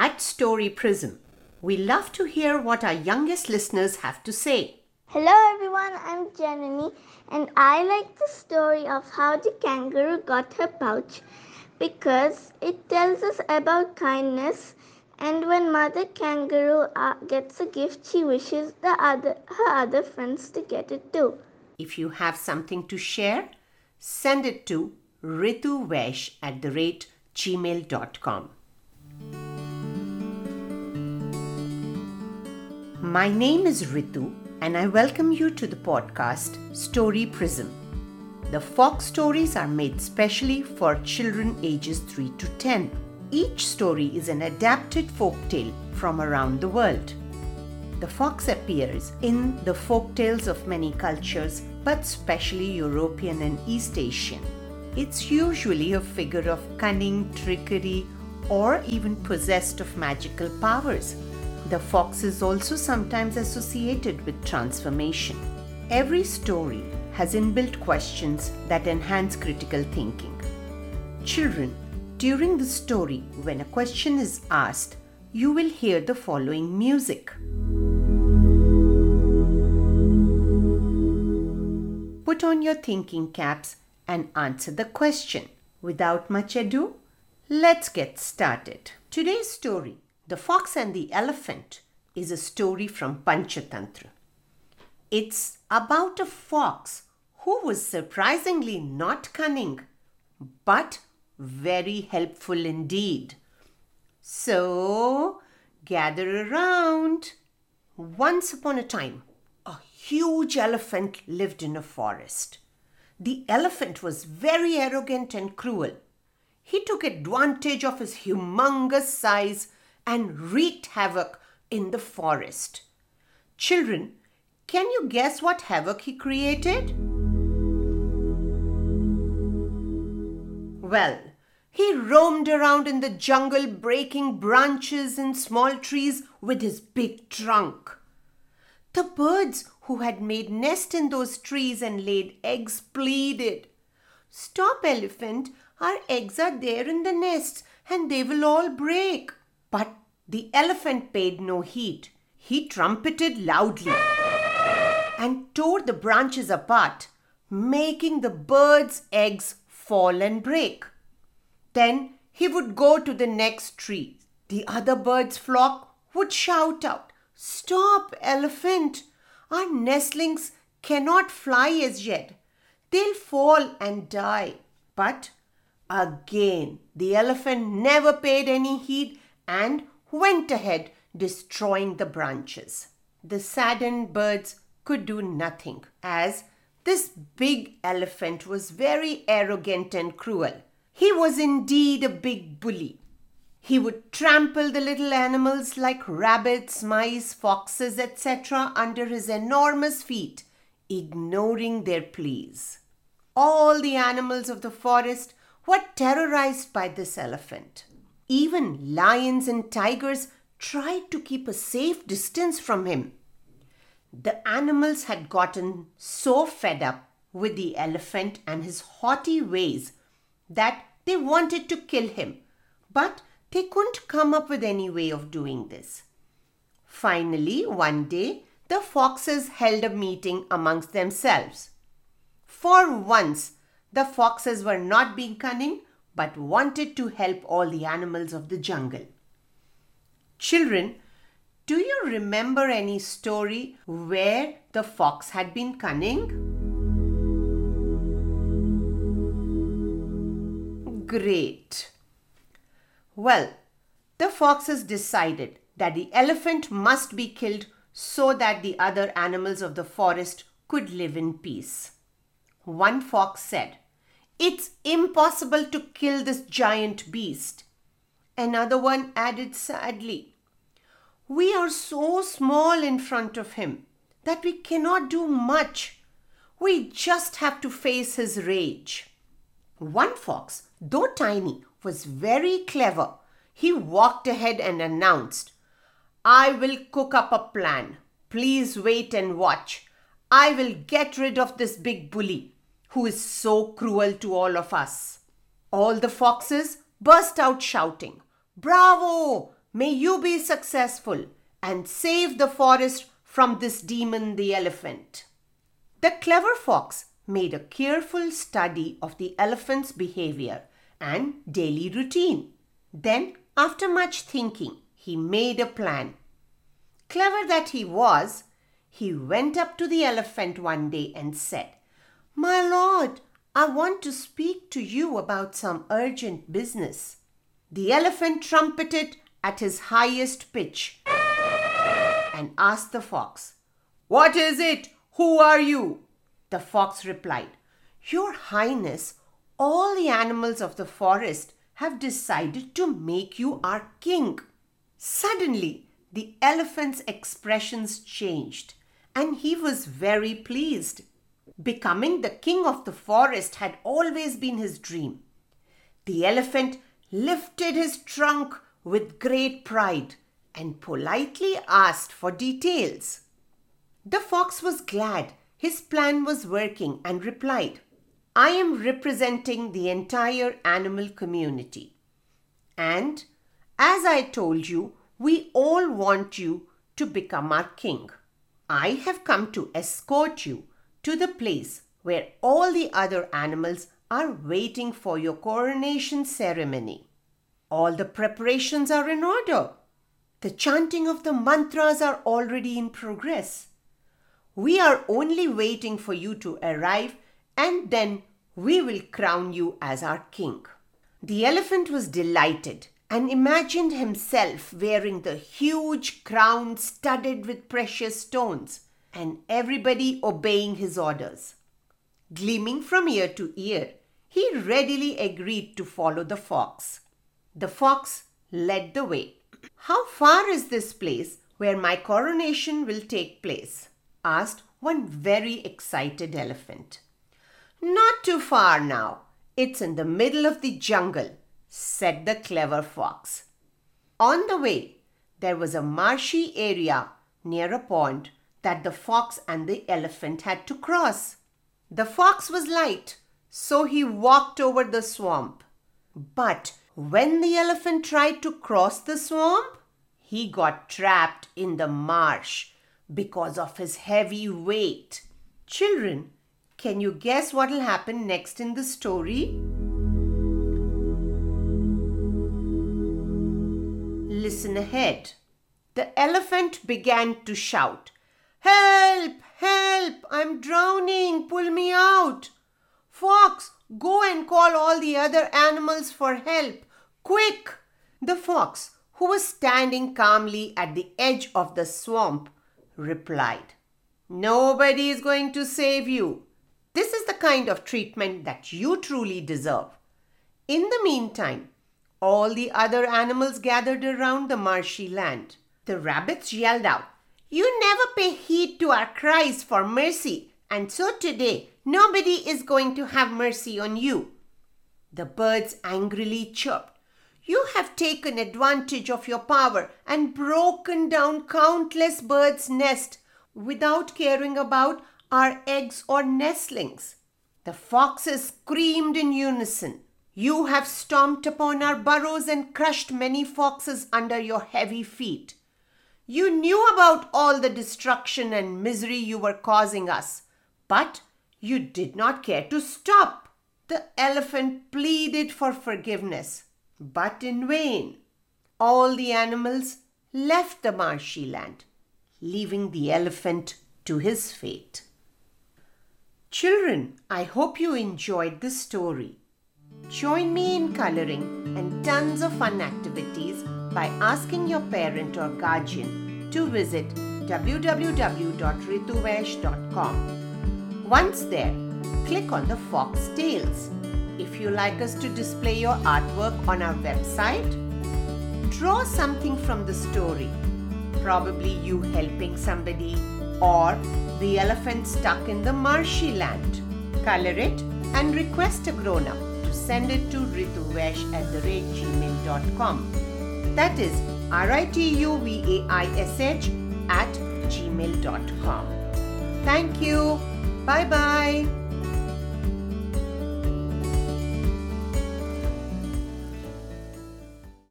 at Story Prism. We love to hear what our youngest listeners have to say. Hello everyone, I'm Janani and I like the story of how the kangaroo got her pouch because it tells us about kindness and when mother kangaroo uh, gets a gift she wishes the other her other friends to get it too. If you have something to share, send it to rituvaish at the rate gmail.com. My name is Ritu, and I welcome you to the podcast Story Prism. The Fox stories are made specially for children ages 3 to 10. Each story is an adapted folk tale from around the world. The fox appears in the folk tales of many cultures, but especially European and East Asian. It's usually a figure of cunning, trickery, or even possessed of magical powers the fox is also sometimes associated with transformation. Every story has inbuilt questions that enhance critical thinking. Children, during the story, when a question is asked, you will hear the following music. Put on your thinking caps and answer the question. Without much ado, let's get started. Today's story the Fox and the Elephant is a story from Panchatantra. It's about a fox who was surprisingly not cunning, but very helpful indeed. So, gather around. Once upon a time, a huge elephant lived in a forest. The elephant was very arrogant and cruel. He took advantage of his humongous size and wreaked havoc in the forest. Children, can you guess what havoc he created? Well, he roamed around in the jungle, breaking branches and small trees with his big trunk. The birds who had made nests in those trees and laid eggs pleaded, Stop, elephant, our eggs are there in the nests and they will all break. But the elephant paid no heed. He trumpeted loudly and tore the branches apart, making the birds' eggs fall and break. Then he would go to the next tree. The other birds' flock would shout out, Stop, elephant! Our nestlings cannot fly as yet. They'll fall and die. But again, the elephant never paid any heed and went ahead, destroying the branches. The saddened birds could do nothing, as this big elephant was very arrogant and cruel. He was indeed a big bully. He would trample the little animals like rabbits, mice, foxes, etc., under his enormous feet, ignoring their pleas. All the animals of the forest were terrorized by this elephant. Even lions and tigers tried to keep a safe distance from him. The animals had gotten so fed up with the elephant and his haughty ways that they wanted to kill him, but they couldn't come up with any way of doing this. Finally, one day, the foxes held a meeting amongst themselves. For once, the foxes were not being cunning, but wanted to help all the animals of the jungle. Children, do you remember any story where the fox had been cunning? Great. Well, the foxes decided that the elephant must be killed so that the other animals of the forest could live in peace. One fox said, it's impossible to kill this giant beast. Another one added sadly, We are so small in front of him that we cannot do much. We just have to face his rage. One fox, though tiny, was very clever. He walked ahead and announced, I will cook up a plan. Please wait and watch. I will get rid of this big bully who is so cruel to all of us. All the foxes burst out shouting, Bravo! May you be successful and save the forest from this demon, the elephant. The clever fox made a careful study of the elephant's behavior and daily routine. Then, after much thinking, he made a plan. Clever that he was, he went up to the elephant one day and said, My lord, I want to speak to you about some urgent business. The elephant trumpeted at his highest pitch and asked the fox, What is it? Who are you? The fox replied, Your Highness, all the animals of the forest have decided to make you our king. Suddenly, the elephant's expressions changed and he was very pleased. Becoming the king of the forest had always been his dream. The elephant lifted his trunk with great pride and politely asked for details. The fox was glad his plan was working and replied, I am representing the entire animal community. And as I told you, we all want you to become our king. I have come to escort you to the place where all the other animals are waiting for your coronation ceremony. All the preparations are in order. The chanting of the mantras are already in progress. We are only waiting for you to arrive and then we will crown you as our king. The elephant was delighted and imagined himself wearing the huge crown studded with precious stones and everybody obeying his orders. Gleaming from ear to ear, he readily agreed to follow the fox. The fox led the way. How far is this place where my coronation will take place? asked one very excited elephant. Not too far now. It's in the middle of the jungle, said the clever fox. On the way, there was a marshy area near a pond that the fox and the elephant had to cross. The fox was light, so he walked over the swamp. But when the elephant tried to cross the swamp, he got trapped in the marsh because of his heavy weight. Children, can you guess what will happen next in the story? Listen ahead. The elephant began to shout, Help! Help! I'm drowning! Pull me out! Fox, go and call all the other animals for help. Quick! The fox, who was standing calmly at the edge of the swamp, replied, Nobody is going to save you. This is the kind of treatment that you truly deserve. In the meantime, all the other animals gathered around the marshy land. The rabbits yelled out, you never pay heed to our cries for mercy, and so today nobody is going to have mercy on you. The birds angrily chirped. You have taken advantage of your power and broken down countless birds' nests without caring about our eggs or nestlings. The foxes screamed in unison. You have stomped upon our burrows and crushed many foxes under your heavy feet. You knew about all the destruction and misery you were causing us, but you did not care to stop. The elephant pleaded for forgiveness, but in vain. All the animals left the marshy land, leaving the elephant to his fate. Children, I hope you enjoyed the story. Join me in coloring and tons of fun activities by asking your parent or guardian to visit www.rituvaish.com. Once there, click on the fox tales. If you like us to display your artwork on our website, draw something from the story, probably you helping somebody or the elephant stuck in the marshy land. Color it and request a grown up to send it to rituvaish at the rate gmail.com. That is R-I-T-U-V-A-I-S-H at gmail.com. Thank you. Bye bye.